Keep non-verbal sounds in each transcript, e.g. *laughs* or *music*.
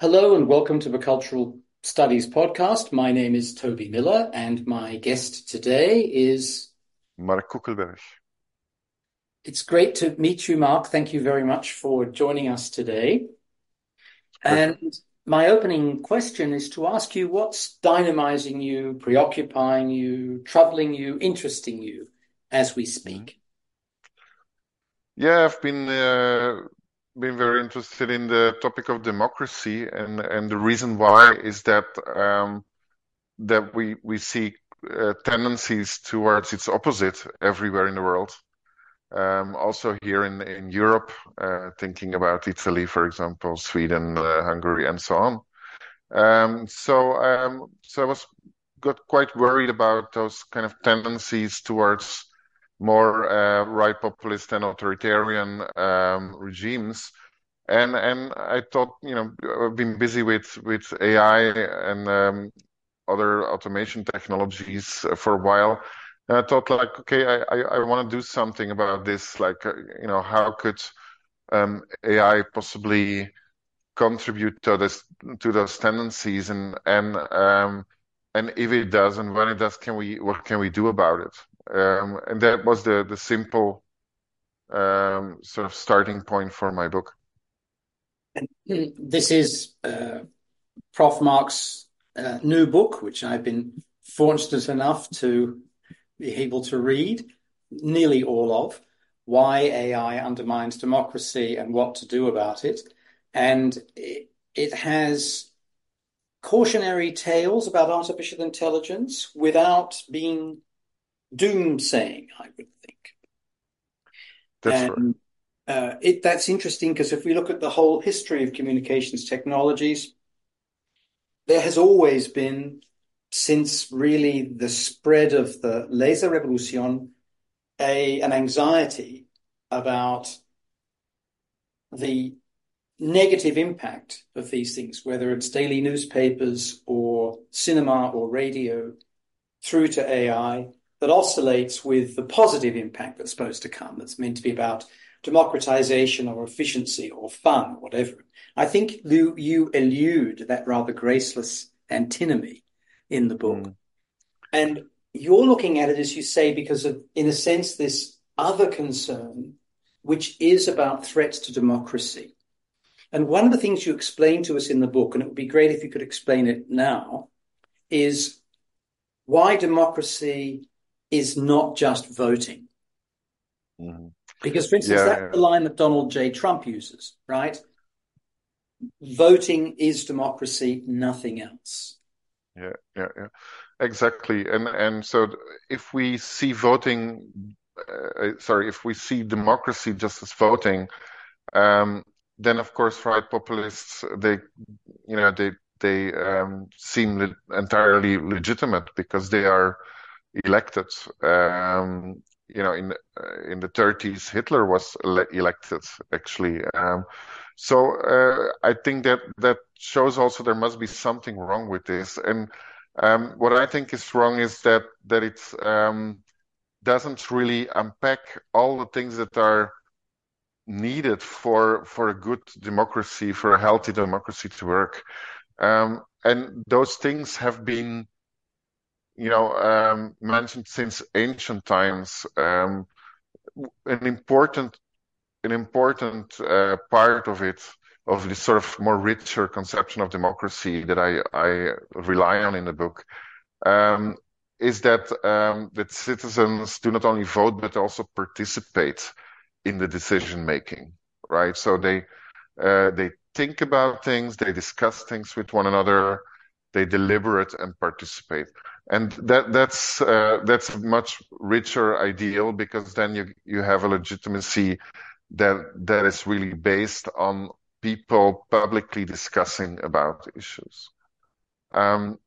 Hello and welcome to the Cultural Studies podcast. My name is Toby Miller, and my guest today is Mark Coeckelbergh. It's great to meet you, Mark. Thank you very much for joining us today. And my opening question is to ask you what's dynamizing you, preoccupying you, troubling you, interesting you as we speak. Yeah, I've been uh, been very interested in the topic of democracy, and and the reason why is that um, that we we see uh, tendencies towards its opposite everywhere in the world. Um, also here in in Europe, uh, thinking about Italy, for example, Sweden, uh, Hungary, and so on. Um, so um, so I was got quite worried about those kind of tendencies towards more uh, right populist and authoritarian um, regimes. And and I thought, you know, I've been busy with with AI and um, other automation technologies for a while. And I thought, like, okay, I I, I want to do something about this. Like, uh, you know, how could um, AI possibly contribute to this to those tendencies and and um, and if it does and when it does, can we what can we do about it? Um, and that was the the simple um, sort of starting point for my book. And this is uh, Prof. Mark's uh, new book, which I've been fortunate enough to be able to read nearly all of why AI undermines democracy and what to do about it. And it, it has cautionary tales about artificial intelligence without being doomsaying, I would think. That's and, right. Uh, it, that's interesting because if we look at the whole history of communications technologies, there has always been, since really the spread of the laser revolution, a, an anxiety about the negative impact of these things, whether it's daily newspapers or cinema or radio, through to AI, that oscillates with the positive impact that's supposed to come, that's meant to be about democratization or efficiency or fun or whatever. I think you, you elude that rather graceless antinomy in the book. Mm. And you're looking at it, as you say, because of, in a sense, this other concern, which is about threats to democracy. And one of the things you explain to us in the book, and it would be great if you could explain it now, is why democracy is not just voting. Mm-hmm. Because, for instance, yeah, that's yeah. the line that Donald J. Trump uses, right? Voting is democracy, nothing else. Yeah, yeah, yeah, exactly. And and so if we see voting, uh, sorry, if we see democracy just as voting, um, then of course right populists they, you know, they they um, seem le- entirely legitimate because they are elected. Um, you know, in uh, in the 30s, Hitler was ele- elected actually. Um, so uh, I think that that shows also there must be something wrong with this. And um, what I think is wrong is that that it um, doesn't really unpack all the things that are needed for for a good democracy, for a healthy democracy to work. Um, and those things have been you know, um, mentioned since ancient times. Um, an important, an important uh, part of it, of this sort of more richer conception of democracy that I, I rely on in the book, um, is that um, that citizens do not only vote but also participate in the decision making, right? So they uh, they think about things, they discuss things with one another, they deliberate and participate and that that's uh, that's a much richer ideal because then you you have a legitimacy that that is really based on people publicly discussing about issues. Um,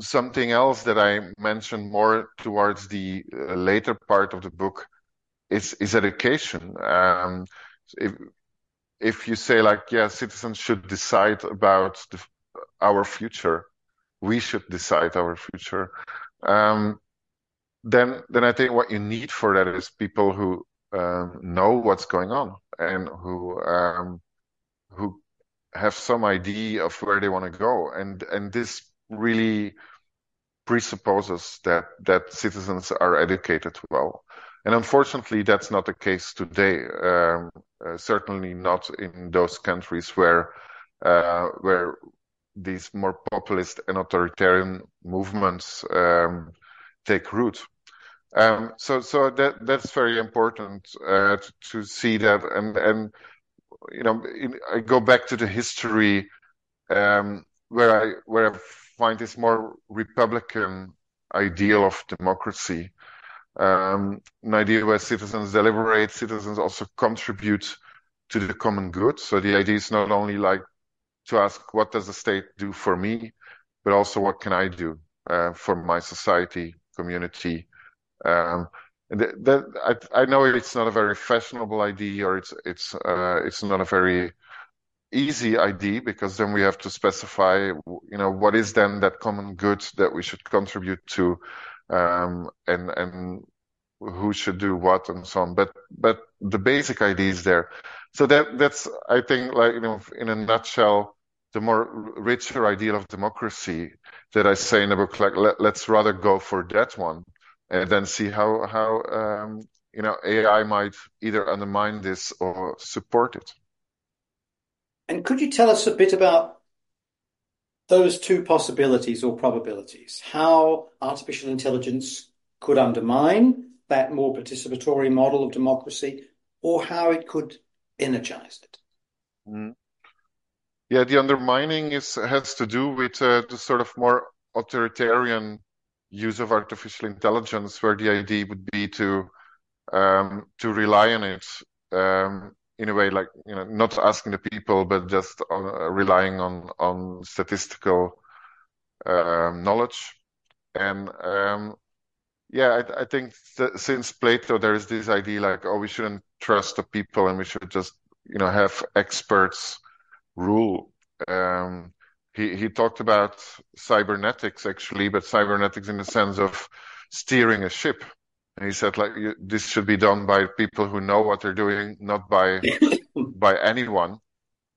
something else that I mentioned more towards the uh, later part of the book is is education. Um, if if you say like yeah, citizens should decide about the, our future we should decide our future. Um, then, then I think what you need for that is people who um, know what's going on and who um, who have some idea of where they want to go, and and this really presupposes that that citizens are educated well. And unfortunately, that's not the case today. Um, uh, certainly not in those countries where uh, where these more populist and authoritarian movements um, take root. Um, so, so that that's very important uh, to, see that, and and you know, in, I go back to the history um, where I where I find this more republican ideal of democracy, um, an idea where citizens deliberate, citizens also contribute to the common good. So the idea is not only like to ask what does the state do for me, but also what can I do uh, for my society, community. Um, that, that I, I, know it's not a very fashionable idea, or it's it's uh, it's not a very easy idea because then we have to specify, you know, what is then that common good that we should contribute to, um, and and who should do what and so on. But but the basic idea is there. So that that's I think like you know in a nutshell the more richer ideal of democracy that I say in the book, like let, us rather go for that one, and then see how how um, you know AI might either undermine this or support it. And could you tell us a bit about those two possibilities or probabilities? How artificial intelligence could undermine that more participatory model of democracy, or how it could energize it? Mm. Yeah, the undermining is has to do with uh, the sort of more authoritarian use of artificial intelligence, where the idea would be to um, to rely on it um, in a way, like you know, not asking the people, but just on, uh, relying on on statistical um, knowledge. And um, yeah, I, I think since Plato, there is this idea like, oh, we shouldn't trust the people, and we should just you know have experts rule. Um, he he talked about cybernetics actually, but cybernetics in the sense of steering a ship. And he said like you, this should be done by people who know what they're doing, not by *coughs* by anyone.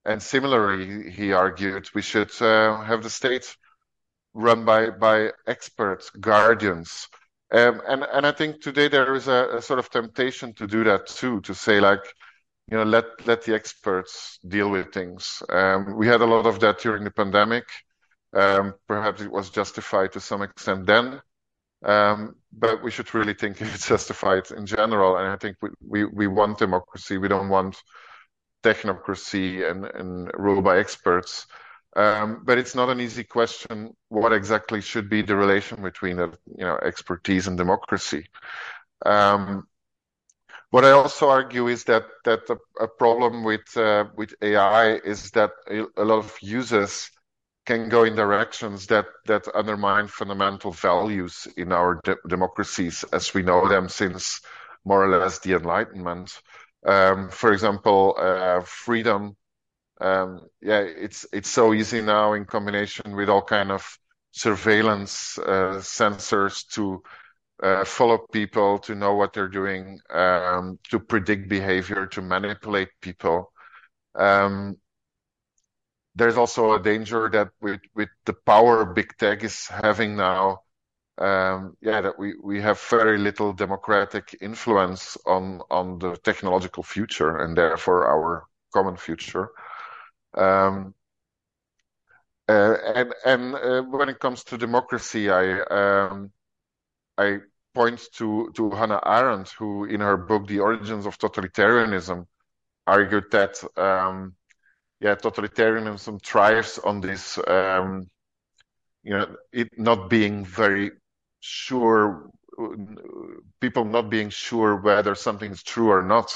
And similarly, he argued we should uh, have the state run by by experts, guardians. Um, and and I think today there is a, a sort of temptation to do that too, to say like you know, let let the experts deal with things. Um, we had a lot of that during the pandemic. Um, perhaps it was justified to some extent then, um, but we should really think if *laughs* it's justified in general. And I think we, we, we want democracy. We don't want technocracy and, and rule by experts. Um, but it's not an easy question. What exactly should be the relation between you know, expertise and democracy? Um, what I also argue is that that a, a problem with uh, with AI is that a, lot of users can go in directions that that undermine fundamental values in our de- democracies as we know them since more or less the Enlightenment. Um, for example, uh, freedom. Um, yeah, it's it's so easy now in combination with all kind of surveillance uh, sensors to uh, follow people, to know what they're doing, um, to predict behavior, to manipulate people. Um, there's also a danger that with, with the power big tech is having now, um, yeah, that we, we have very little democratic influence on, on the technological future and therefore our common future. Um, uh, and and uh, when it comes to democracy, I um, I point to, to Hannah Arendt, who in her book, The Origins of Totalitarianism, argued that, um, yeah, totalitarianism thrives on this, um, you know, it not being very sure, people not being sure whether something is true or not.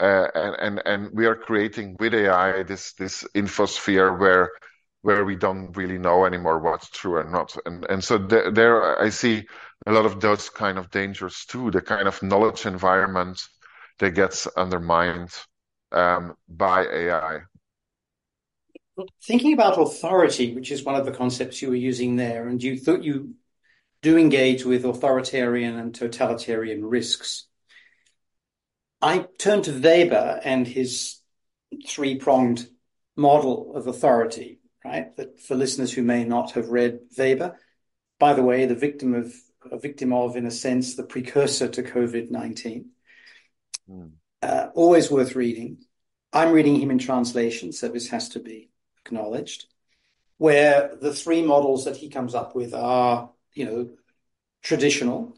Uh, and, and, and we are creating with AI this, this infosphere where, where we don't really know anymore what's true or not. And, and so there, there I see a lot of those kind of dangers too, the kind of knowledge environment that gets undermined um, by AI. Thinking about authority, which is one of the concepts you were using there, and you thought you do engage with authoritarian and totalitarian risks. I turn to Weber and his three pronged model of authority, right? That for listeners who may not have read Weber, by the way, the victim of a victim of, in a sense, the precursor to COVID 19. Mm. Uh, always worth reading. I'm reading him in translation, so this has to be acknowledged. Where the three models that he comes up with are, you know, traditional.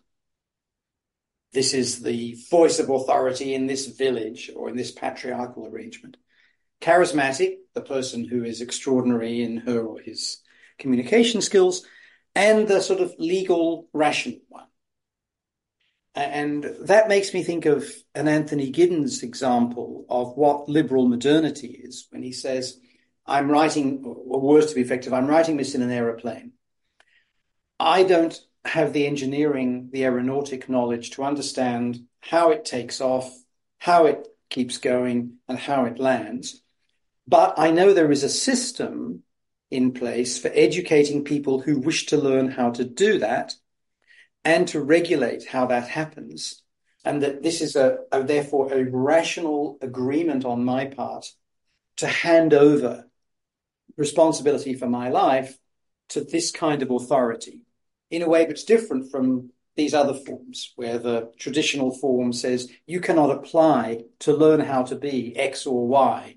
This is the voice of authority in this village or in this patriarchal arrangement. Charismatic, the person who is extraordinary in her or his communication skills, and the sort of legal, rational one. And that makes me think of an Anthony Giddens example of what liberal modernity is when he says, I'm writing, or words to be effective, I'm writing this in an aeroplane. I don't have the engineering, the aeronautic knowledge to understand how it takes off, how it keeps going, and how it lands. But I know there is a system in place for educating people who wish to learn how to do that and to regulate how that happens. And that this is a, a therefore a rational agreement on my part to hand over responsibility for my life to this kind of authority in a way that's different from these other forms, where the traditional form says you cannot apply to learn how to be X or Y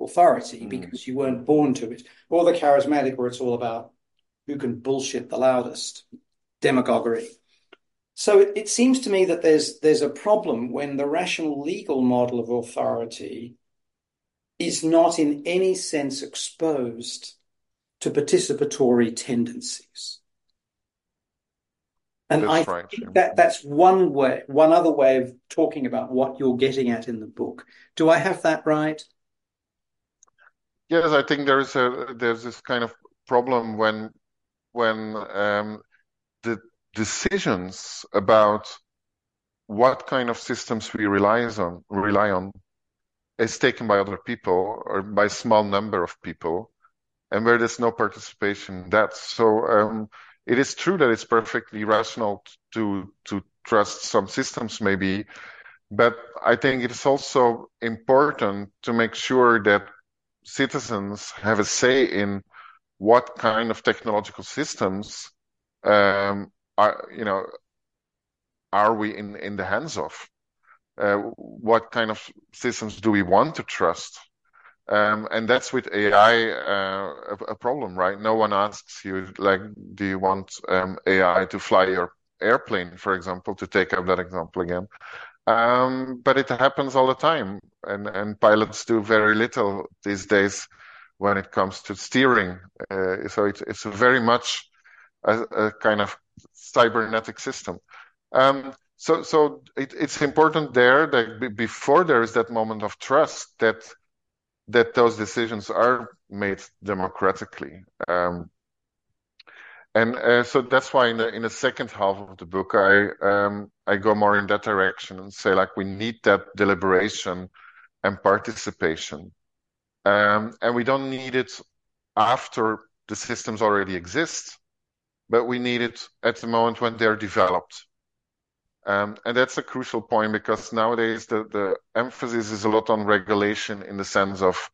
authority mm. because you weren't born to it, or the charismatic where it's all about who can bullshit the loudest, demagoguery. So it, it seems to me that there's there's a problem when the rational legal model of authority is not in any sense exposed to participatory tendencies. And that's I right, think that that's one way, one other way of talking about what you're getting at in the book. Do I have that right? Yes, I think there's a there's this kind of problem when when um, the decisions about what kind of systems we rely on rely on is taken by other people or by a small number of people, and where there's no participation. That's so. Um, it is true that it's perfectly rational to to trust some systems, maybe, but I think it is also important to make sure that citizens have a say in what kind of technological systems um, are you know are we in in the hands of uh, what kind of systems do we want to trust um, and that's with AI uh, a, a, problem, right? No one asks you like, do you want um, AI to fly your airplane, for example, to take up that example again? Um, but it happens all the time, and and pilots do very little these days when it comes to steering. Uh, so it's it's very much a, a kind of cybernetic system. Um, so so it, it's important there that before there is that moment of trust that that those decisions are made democratically. Um, and uh, so that's why in the in the second half of the book I um, I go more in that direction and say like we need that deliberation and participation, um, and we don't need it after the systems already exist, but we need it at the moment when they're developed. Um, and that's a crucial point because nowadays the, the emphasis is a lot on regulation in the sense of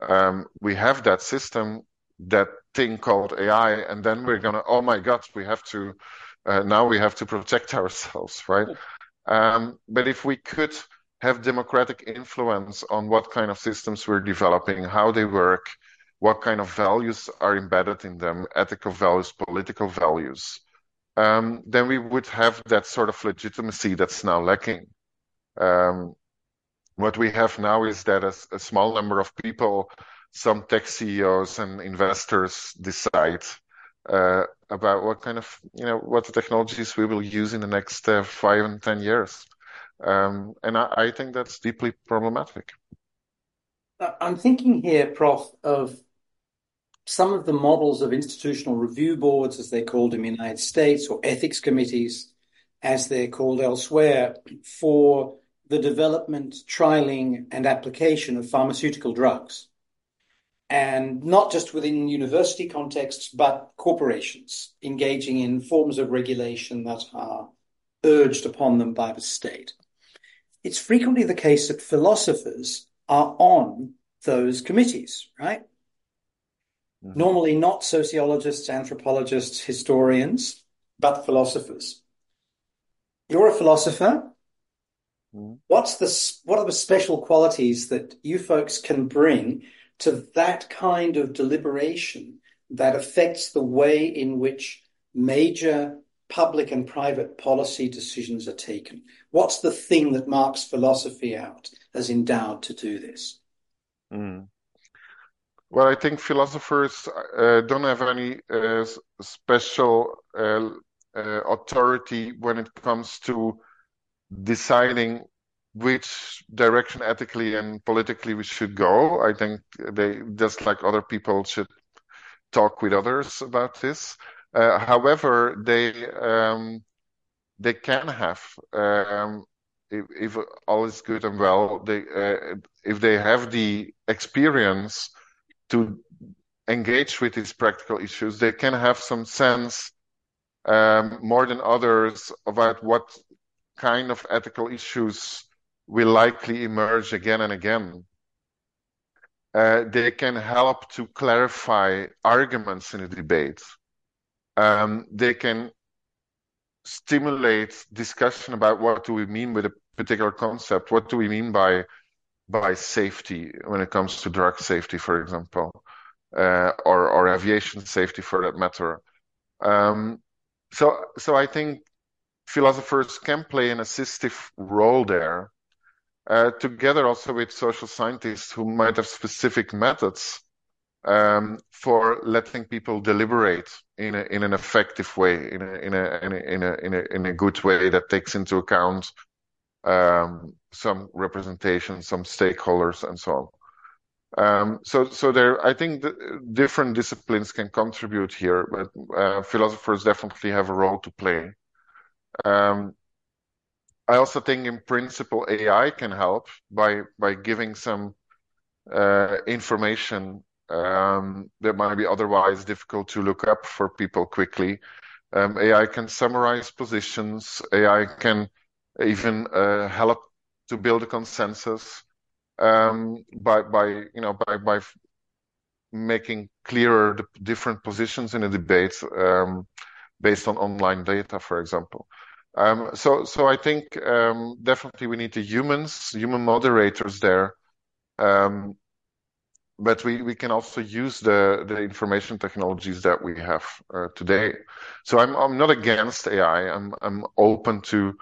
um, we have that system, that thing called AI, and then we're gonna, oh my God, we have to, uh, now we have to protect *laughs* ourselves, right? Um, but if we could have democratic influence on what kind of systems we're developing, how they work, what kind of values are embedded in them, ethical values, political values, um, then we would have that sort of legitimacy that's now lacking. Um, what we have now is that a, a, small number of people, some tech CEOs and investors decide uh, about what kind of, you know, what the technologies we will use in the next uh, five and 10 years. Um, and I, I think that's deeply problematic. I'm thinking here, Prof, of some of the models of institutional review boards, as they're called in the United States, or ethics committees, as they're called elsewhere, for the development, trialing, and application of pharmaceutical drugs. And not just within university contexts, but corporations engaging in forms of regulation that are urged upon them by the state. It's frequently the case that philosophers are on those committees, right? Mm-hmm. Normally not sociologists, anthropologists, historians, but philosophers. You're a philosopher. Mm-hmm. What's the what are the special qualities that you folks can bring to that kind of deliberation that affects the way in which major public and private policy decisions are taken? What's the thing that marks philosophy out as endowed to do this? Mm. Well, I think philosophers uh, don't have any uh, special uh, uh, authority when it comes to deciding which direction ethically and politically we should go. I think they just like other people should talk with others about this. Uh, however, they um, they can have um, if, if, all is good and well. They uh, if they have the experience to engage with these practical issues, they can have some sense um, more than others about what kind of ethical issues will likely emerge again and again. Uh, they can help to clarify arguments in a debate. Um, they can stimulate discussion about what do we mean with a particular concept. What do we mean by by safety when it comes to drug safety, for example, uh, or or aviation safety for that matter. Um, so so I think philosophers can play an assistive role there, uh, together also with social scientists who might have specific methods um, for letting people deliberate in a, in an effective way, in a in a in a in a in a, good way that takes into account um, some representation, some stakeholders, and so on. Um, so, so there, I think different disciplines can contribute here, but uh, philosophers definitely have a role to play. I also think, in principle, AI can help by by giving some uh, information um, that might be otherwise difficult to look up for people quickly. Um, AI can summarize positions. AI can even uh, help to build a consensus um, by by you know by by making clearer the different positions in a debate um, based on online data, for example. Um, so so I think um, definitely we need the humans, human moderators there. Um, but we, we can also use the, the information technologies that we have uh, today. So I'm I'm not against AI. I'm I'm open to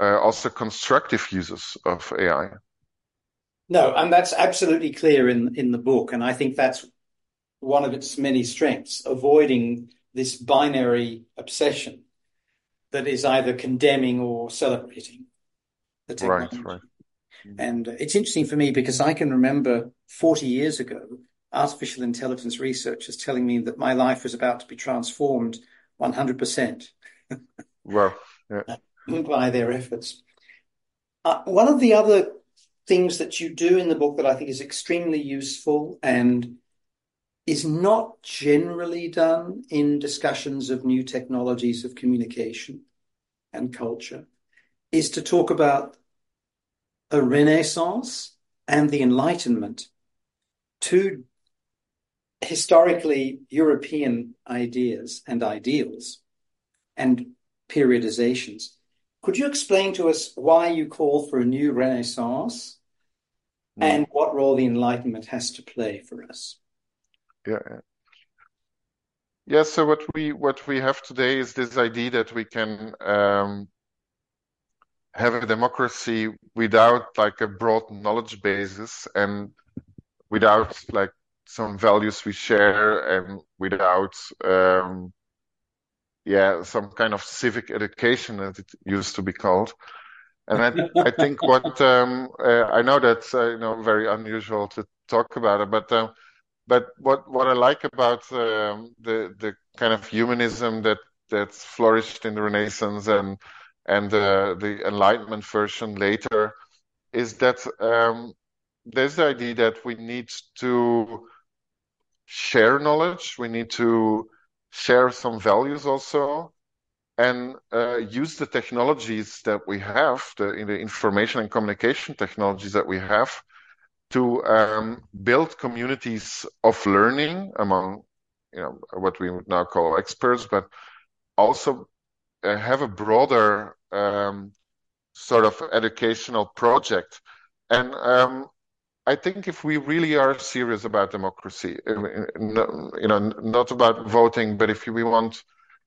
uh, also constructive uses of AI. No, and that's absolutely clear in in the book, and I think that's one of its many strengths: avoiding this binary obsession that is either condemning or celebrating the technology. Right, right. And it's interesting for me because I can remember 40 years ago, artificial intelligence researchers telling me that my life was about to be transformed 100%. *laughs* Well, yeah. *laughs* by their efforts. Uh, one of the other things that you do in the book that I think is extremely useful and is not generally done in discussions of new technologies of communication and culture is to talk about a renaissance and the enlightenment two historically european ideas and ideals and periodizations could you explain to us why you call for a new renaissance mm. and what role the Enlightenment has to play for us? Yeah. Yeah, so what we what we have today is this idea that we can um, have a democracy without like a broad knowledge basis and without like some values we share and without um, yeah, some kind of civic education as it used to be called. And I, I think what um, uh, I know that's uh, you know very unusual to talk about it, but uh, but what what I like about um, the the kind of humanism that that's flourished in the Renaissance and and uh, the Enlightenment version later is that um, there's the idea that we need to share knowledge, we need to share some values also and uh, use the technologies that we have, the, the information and communication technologies that we have, to um, build communities of learning among you know what we would now call experts, but also uh, have a broader um, sort of educational project. And um, I think if we really are serious about democracy, you know, not about voting, but if we want,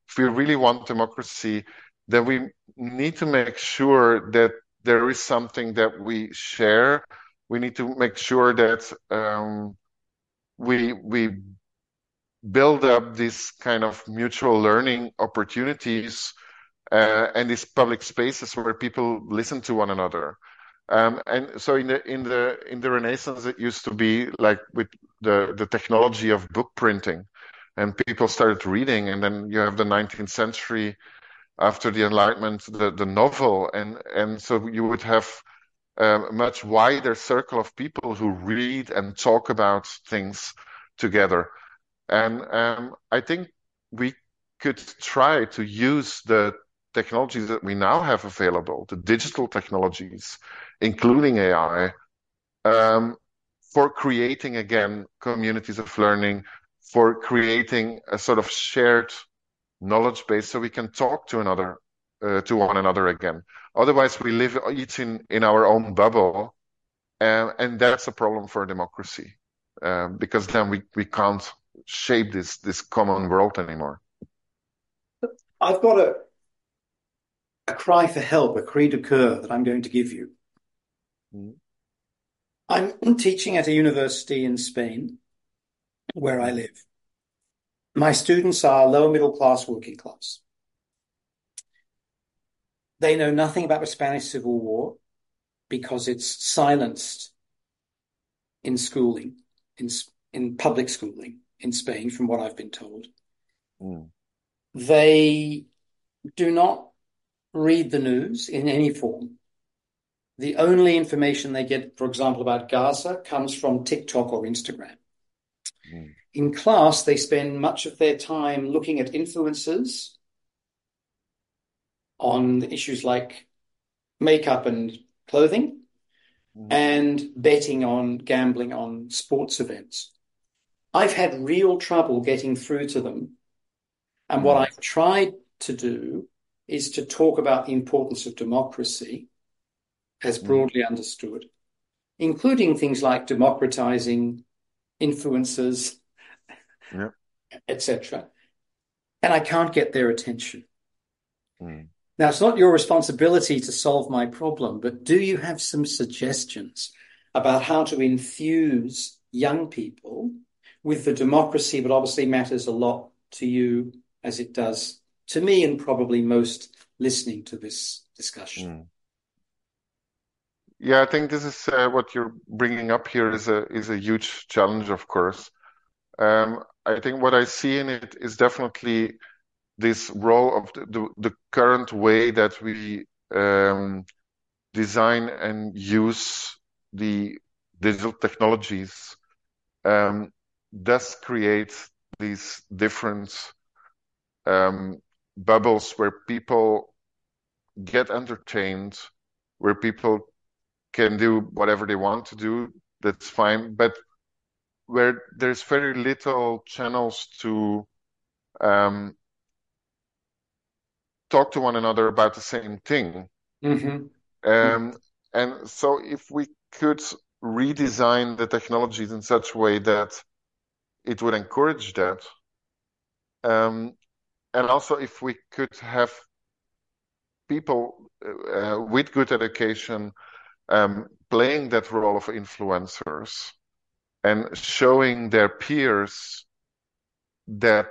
if we really want democracy, then we need to make sure that there is something that we share. We need to make sure that um, we we build up this kind of mutual learning opportunities uh, and these public spaces where people listen to one another. Um, and so in the in the in the Renaissance, it used to be like with the the technology of book printing, and people started reading, and then you have the 19th century after the Enlightenment, the the novel, and and so you would have um, much wider circle of people who read and talk about things together. And um, I think we could try to use the technologies that we now have available, the digital technologies, including AI, um, for creating again communities of learning, for creating a sort of shared knowledge base so we can talk to another uh, to one another again. Otherwise, we live each in, in our own bubble, uh, and that's a problem for democracy uh, because then we, we can't shape this this common world anymore. I've got a a cry for help, a cri de coeur that I'm going to give you. Mm. I'm teaching at a university in Spain where I live. My students are lower middle class, working class. They know nothing about the Spanish Civil War because it's silenced in schooling, in, in public schooling in Spain, from what I've been told. Mm. They do not read the news in any form. The only information they get, for example, about Gaza comes from TikTok or Instagram. Mm. In class, they spend much of their time looking at influencers on issues like makeup and clothing mm. and betting on gambling on sports events. I've had real trouble getting through to them. And what mm. I've tried to do is to talk about the importance of democracy as mm. broadly understood, including things like democratizing influences, *laughs* etc. And I can't get their attention. Mm. Now, it's not your responsibility to solve my problem, but do you have some suggestions about how to infuse young people with the democracy, but obviously matters a lot to you as it does to me and probably most listening to this discussion. Mm. Yeah, I think this is uh, what you're bringing up here is a is a huge challenge, of course. Um, I think what I see in it is definitely this role of the, the, the current way that we um, design and use the digital technologies um, does create these different um, bubbles where people get entertained, where people can do whatever they want to do. That's fine, but where there's very little channels to um, talk to one another about the same thing. Mm-hmm. Um, and so, if we could redesign the technologies in such a way that it would encourage that. Um, and also, if we could have people uh, with good education um, playing that role of influencers and showing their peers that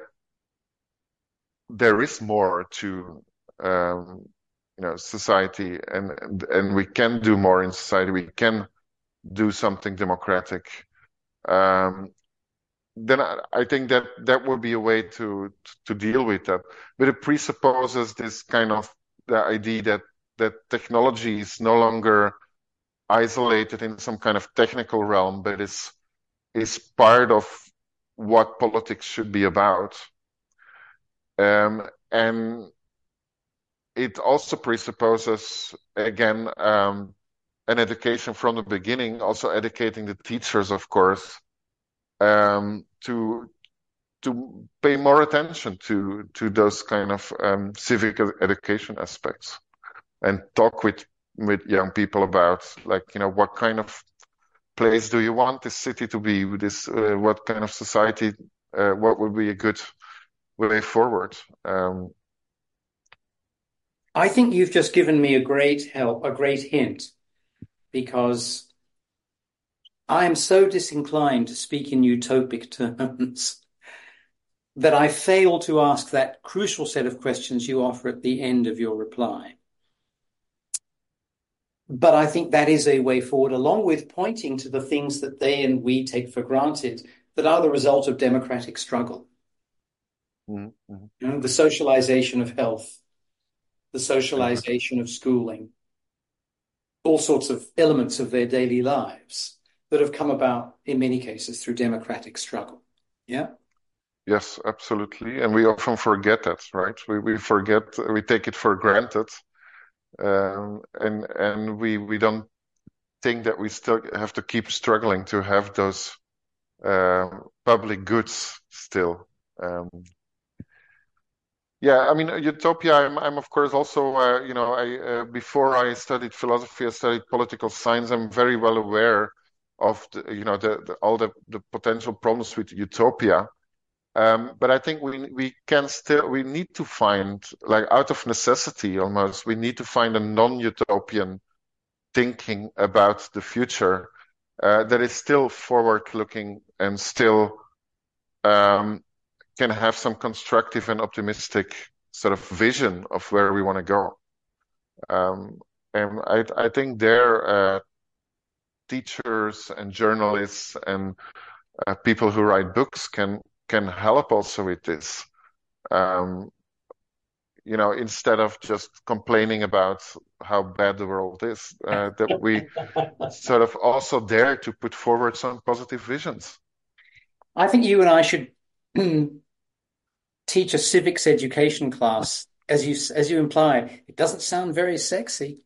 there is more to um, you know society and, and and we can do more in society we can do something democratic um, then I, I, think that that would be a way to to deal with that. But it presupposes this kind of the idea that that technology is no longer isolated in some kind of technical realm, but is is part of what politics should be about. Um, and it also presupposes again um, and education from the beginning, also educating the teachers, of course, um, to to pay more attention to to those kind of um, civic education aspects and talk with with young people about like you know what kind of place do you want this city to be this uh, what kind of society uh, what would be a good way forward? Um, I think you've just given me a great help a great hint because I am so disinclined to speak in utopic *laughs* terms that I fail to ask that crucial set of questions you offer at the end of your reply. But I think that is a way forward, along with pointing to the things that they and we take for granted that are the result of democratic struggle. Mm-hmm. You know, the socialization of health, the socialization of schooling, all sorts of elements of their daily lives that have come about in many cases through democratic struggle. Yeah. Yes, absolutely. And we often forget that, right? We, we forget, we take it for granted. Um, and, and we, we don't think that we still have to keep struggling to have those, uh, public goods still. Um, yeah, I mean, utopia. I'm, I'm of course also, uh, you know, I uh, before I studied philosophy, I studied political science. I'm very well aware of, the, you know, the, the, all the, the potential problems with utopia. Um, but I think we we can still we need to find like out of necessity almost we need to find a non-utopian thinking about the future uh, that is still forward-looking and still um, can have some constructive and optimistic sort of vision of where we want to go. Um, and I I think there uh, teachers and journalists and uh, people who write books can can help also with this. Um, you know, instead of just complaining about how bad the world is, uh, that we *laughs* sort of also dare to put forward some positive visions. I think you and I should *clears throat* teach a civics education class, as you as you imply. It doesn't sound very sexy,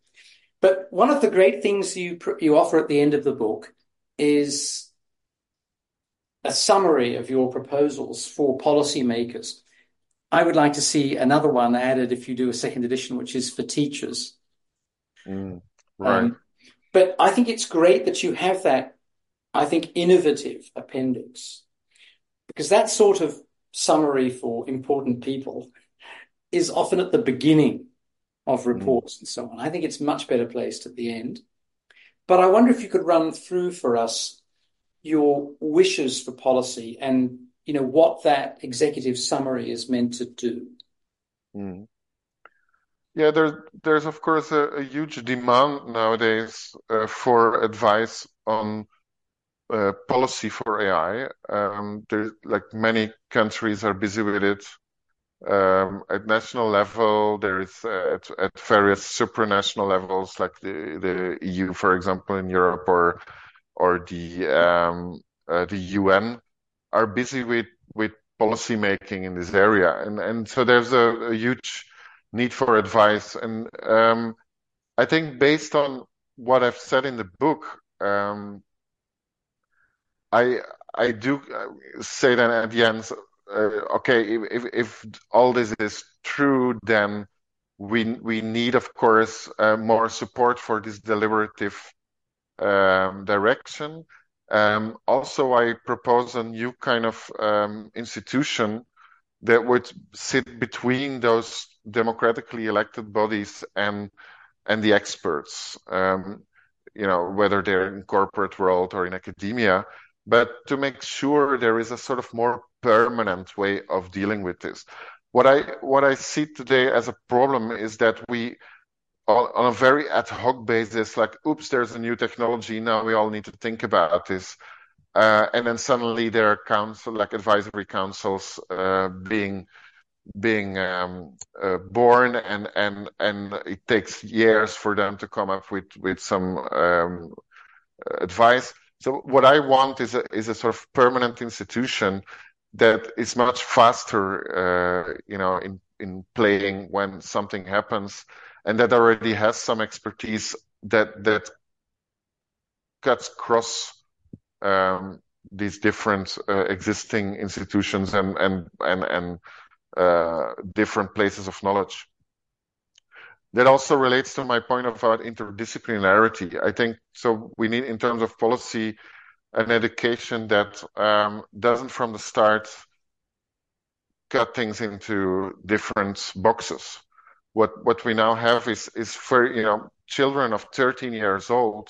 but one of the great things you you offer at the end of the book is a summary of your proposals for policymakers. I would like to see another one added if you do a second edition, which is for teachers. Mm, right. Um, but I think it's great that you have that, I think, innovative appendix because that sort of summary for important people is often at the beginning of mm. reports mm. and so on. I think it's much better placed at the end. But I wonder if you could run through for us your wishes for policy and you know what that executive summary is meant to do. Mm. Yeah, there's there's of course a, a huge demand nowadays uh, for advice on uh, policy for AI. Um, there's like many countries are busy with it. Um, at national level, there is uh, at, at various supranational levels, like the, the EU, for example, in Europe, or or the um, uh, the UN are busy with with policy making in this area, and and so there's a, a huge need for advice. And um, I think based on what I've said in the book, um, I I do uh, say that at the end. Uh, okay, if if all this is true, then we we need, of course, uh, more support for this deliberative um, direction. Um, also, I propose a new kind of um, institution that would sit between those democratically elected bodies and and the experts. Um, you know, whether they're in corporate world or in academia, but to make sure there is a sort of more permanent way of dealing with this. What I what I see today as a problem is that we on, on, a very ad hoc basis, like, oops, there's a new technology. Now we all need to think about this. Uh, and then suddenly there are council, like advisory councils, uh, being, being, um, uh, born and, and, and it takes years for them to come up with, with some, um, advice. So what I want is a, is a sort of permanent institution that is much faster, uh, you know, in, in playing when something happens and that already has some expertise that that cuts across um, these different uh, existing institutions and and and and uh, different places of knowledge. That also relates to my point about interdisciplinarity. I think so. We need, in terms of policy, an education that um, doesn't, from the start, cut things into different boxes. What what we now have is is for you know children of 13 years old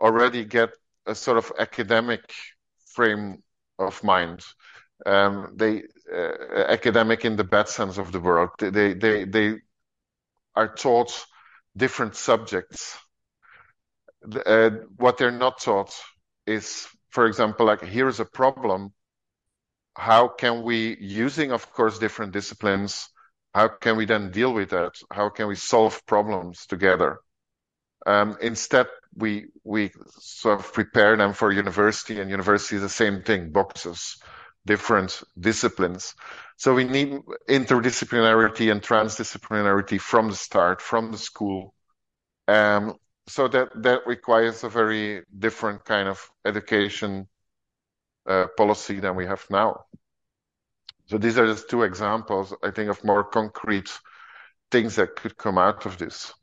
already get a sort of academic frame of mind. Um, they uh, academic in the bad sense of the word. They they they are taught different subjects. Uh, what they're not taught is, for example, like here's a problem. How can we, using of course different disciplines, how can we then deal with that? How can we solve problems together? Um, instead, we we sort of prepare them for university, and university is the same thing, boxes, different disciplines. So we need interdisciplinarity and transdisciplinarity from the start, from the school. Um, so that that requires a very different kind of education uh, policy than we have now. So these are just two examples, I think, of more concrete things that could come out of this.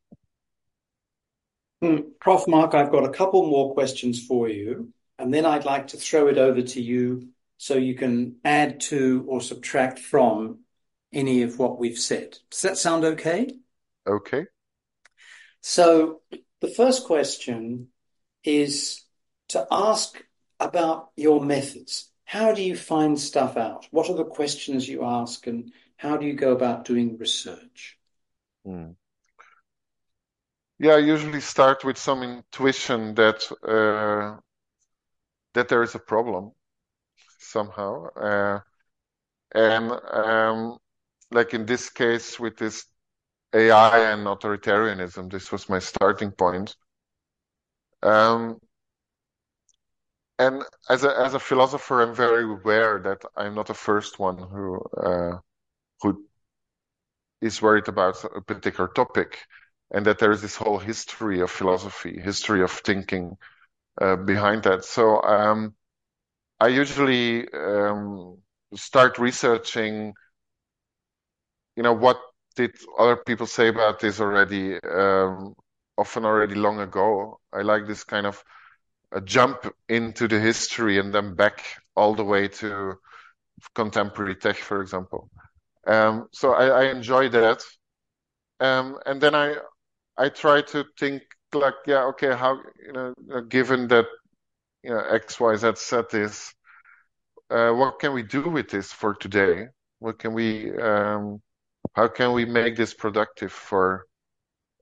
Hmm, Prof. Mark, I've got a couple more questions for you, and then I'd like to throw it over to you so you can add to or subtract from any of what we've said. Does that sound okay? Okay. So the first question is to ask about your methods. How do you find stuff out? What are the questions you ask, and how do you go about doing research? Hmm. Yeah, I usually start with some intuition that uh, that there is a problem somehow, uh, and um, like in this case with this AI and authoritarianism, this was my starting point. Um, and as a as a philosopher, I'm very aware that I'm not the first one who uh, who is worried about a particular topic and that there is this whole history of philosophy, history of thinking uh, behind that. So um, I usually um, start researching, you know, what did other people say about this already, um, often already long ago. I like this kind of a jump into the history and then back all the way to contemporary tech, for example. Um, so I, I enjoy that. Um, and then I I try to think like, yeah, okay, how you know, given that you know X, Y, Z said this, uh, what can we do with this for today? What can we, um, how can we make this productive for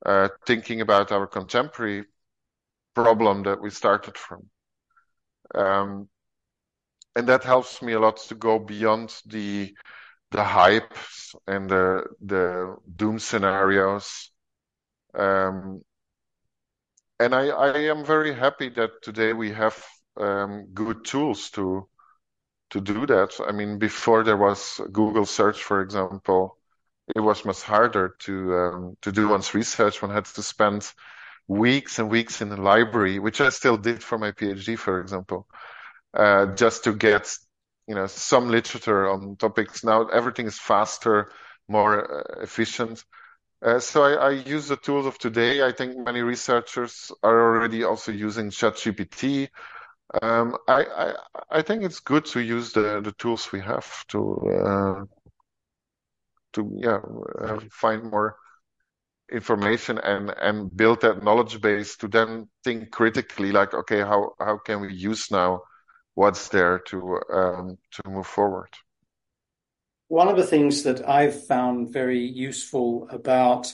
uh, thinking about our contemporary problem that we started from? Um, and that helps me a lot to go beyond the the hype and the the doom scenarios um, and I, I am very happy that today we have um, good tools to to do that. I mean, before there was Google search, for example, it was much harder to um, to do one's research. One had to spend weeks and weeks in the library, which I still did for my PhD, for example, uh, just to get you know some literature on topics. Now everything is faster, more uh, efficient. Uh, so I, I, use the tools of today. I think many researchers are already also using ChatGPT. Um, I, I, I think it's good to use the, the tools we have to uh, to yeah uh, find more information and and build that knowledge base to then think critically like okay how how can we use now what's there to um, to move forward. One of the things that I've found very useful about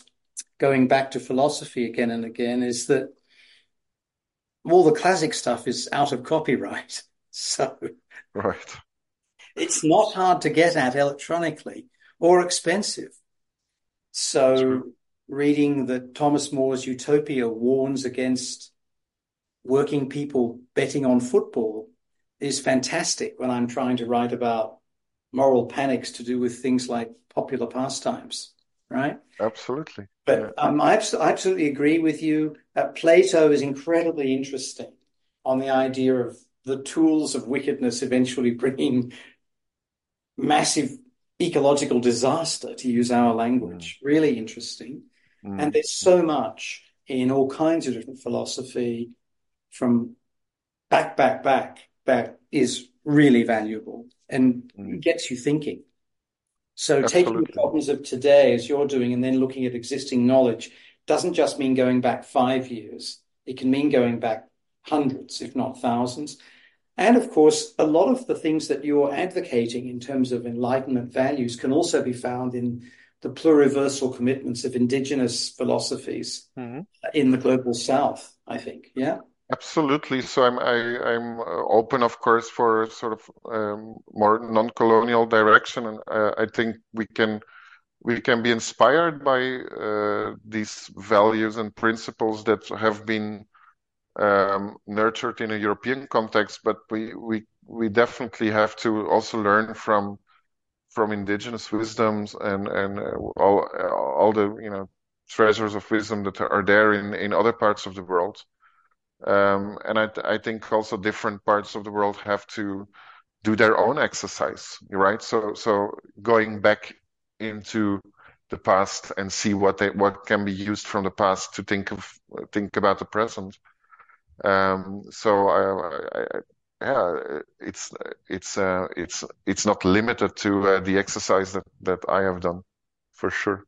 going back to philosophy again and again is that all the classic stuff is out of copyright. *laughs* So right. it's not hard to get at electronically or expensive. So reading that Thomas More's Utopia warns against working people betting on football is fantastic when I'm trying to write about moral panics to do with things like popular pastimes, right? Absolutely. But um, I, I, absolutely agree with you. Uh, Plato is incredibly interesting on the idea of the tools of wickedness eventually bringing massive ecological disaster, to use our language. Mm. Really interesting. Mm. And there's so much in all kinds of different philosophy from back, back, back, that is really valuable and mm. gets you thinking. So Absolutely. taking the problems of today as you're doing and then looking at existing knowledge doesn't just mean going back five years. It can mean going back hundreds, if not thousands. And of course, a lot of the things that you're advocating in terms of enlightenment values can also be found in the pluriversal commitments of indigenous philosophies mm-hmm. in the global south, I think. Yeah. Absolutely. So I'm I, am i am open, of course, for sort of um, more non-colonial direction, and uh, I think we can we can be inspired by uh, these values and principles that have been um, nurtured in a European context, but we, we, we definitely have to also learn from, from indigenous wisdoms and, and uh, all, all the, you know, treasures of wisdom that are there in, in other parts of the world. Um, and I, I think also different parts of the world have to do their own exercise, right? So, so going back into the past and see what they, what can be used from the past to think of, think about the present. Um, so I, I, yeah, it's it's uh, it's it's not limited to uh, the exercise that that I have done, for sure.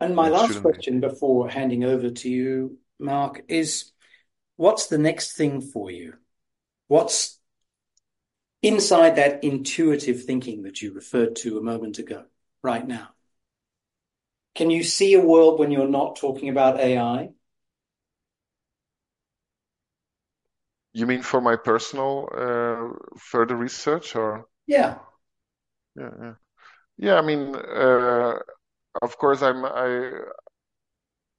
And my it last question be. before handing over to you, Mark, is what's the next thing for you? What's inside that intuitive thinking that you referred to a moment ago, right now? Can you see a world when you're not talking about AI? You mean for my personal uh, further research, or? Yeah. Yeah, yeah. Yeah, I mean, uh, of course, I'm. I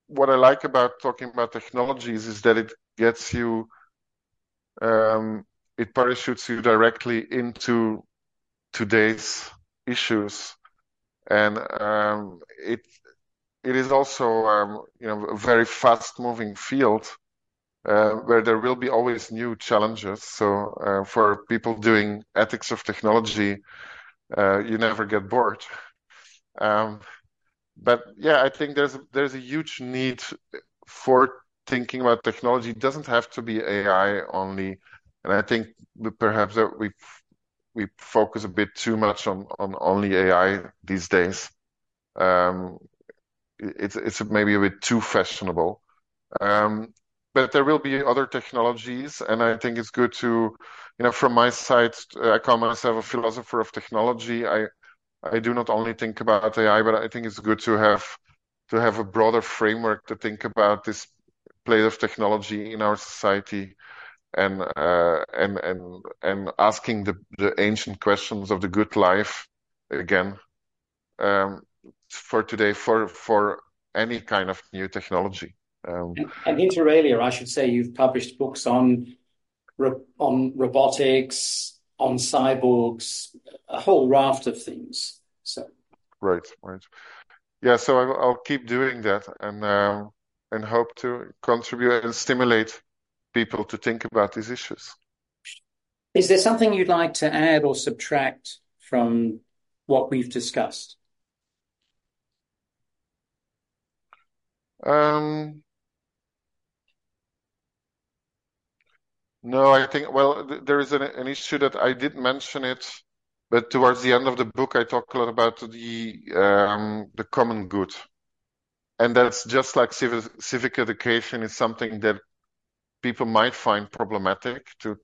what I like about talking about technologies is that it gets you, um, it parachutes you directly into today's issues, and um, it it is also um, you know a very fast moving field uh, where there will be always new challenges. So uh, for people doing ethics of technology, uh, you never get bored. Um, but yeah, I think there's there's a huge need for thinking about technology. Doesn't have to be AI only, and I think perhaps that we we focus a bit too much on on only AI these days. Um, it's it's maybe a bit too fashionable. Um, but there will be other technologies, and I think it's good to, you know, from my side, uh, I call myself a philosopher of technology. I I do not only think about AI, but I think it's good to have to have a broader framework to think about this place of technology in our society, and uh, and and and asking the the ancient questions of the good life again um, for today for for any kind of new technology. Um, and, and inter alia, I should say, you've published books on on robotics, on cyborgs, a whole raft of things. So right, right, yeah. So I, will keep doing that and um, and hope to contribute and stimulate people to think about these issues. Is there something you'd like to add or subtract from what we've discussed? Um, No, I think, well, th- there is an, an issue that I did mention it, but towards the end of the book, I talk a lot about the um, the common good, and that's just like civic, civic education is something that people might find problematic to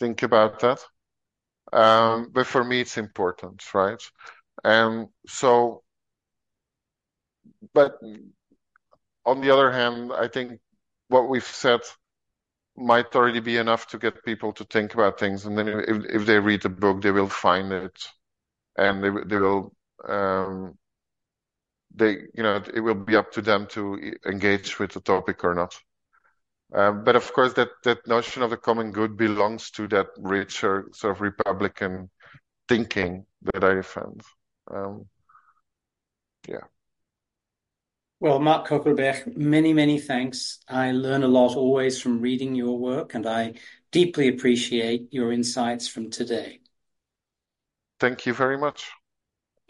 think about that. Um, but for me, it's important, right? And so, but on the other hand, I think what we've said might already be enough to get people to think about things. And then if, if they read the book, they will find it and they, they will, um, they, you know, it will be up to them to engage with the topic or not. Um, but of course, that, that notion of the common good belongs to that richer sort of Republican thinking that I defend. Um, yeah. Well, Mark Coeckelbergh, many, many thanks. I learn a lot always from reading your work, and I deeply appreciate your insights from today. Thank you very much.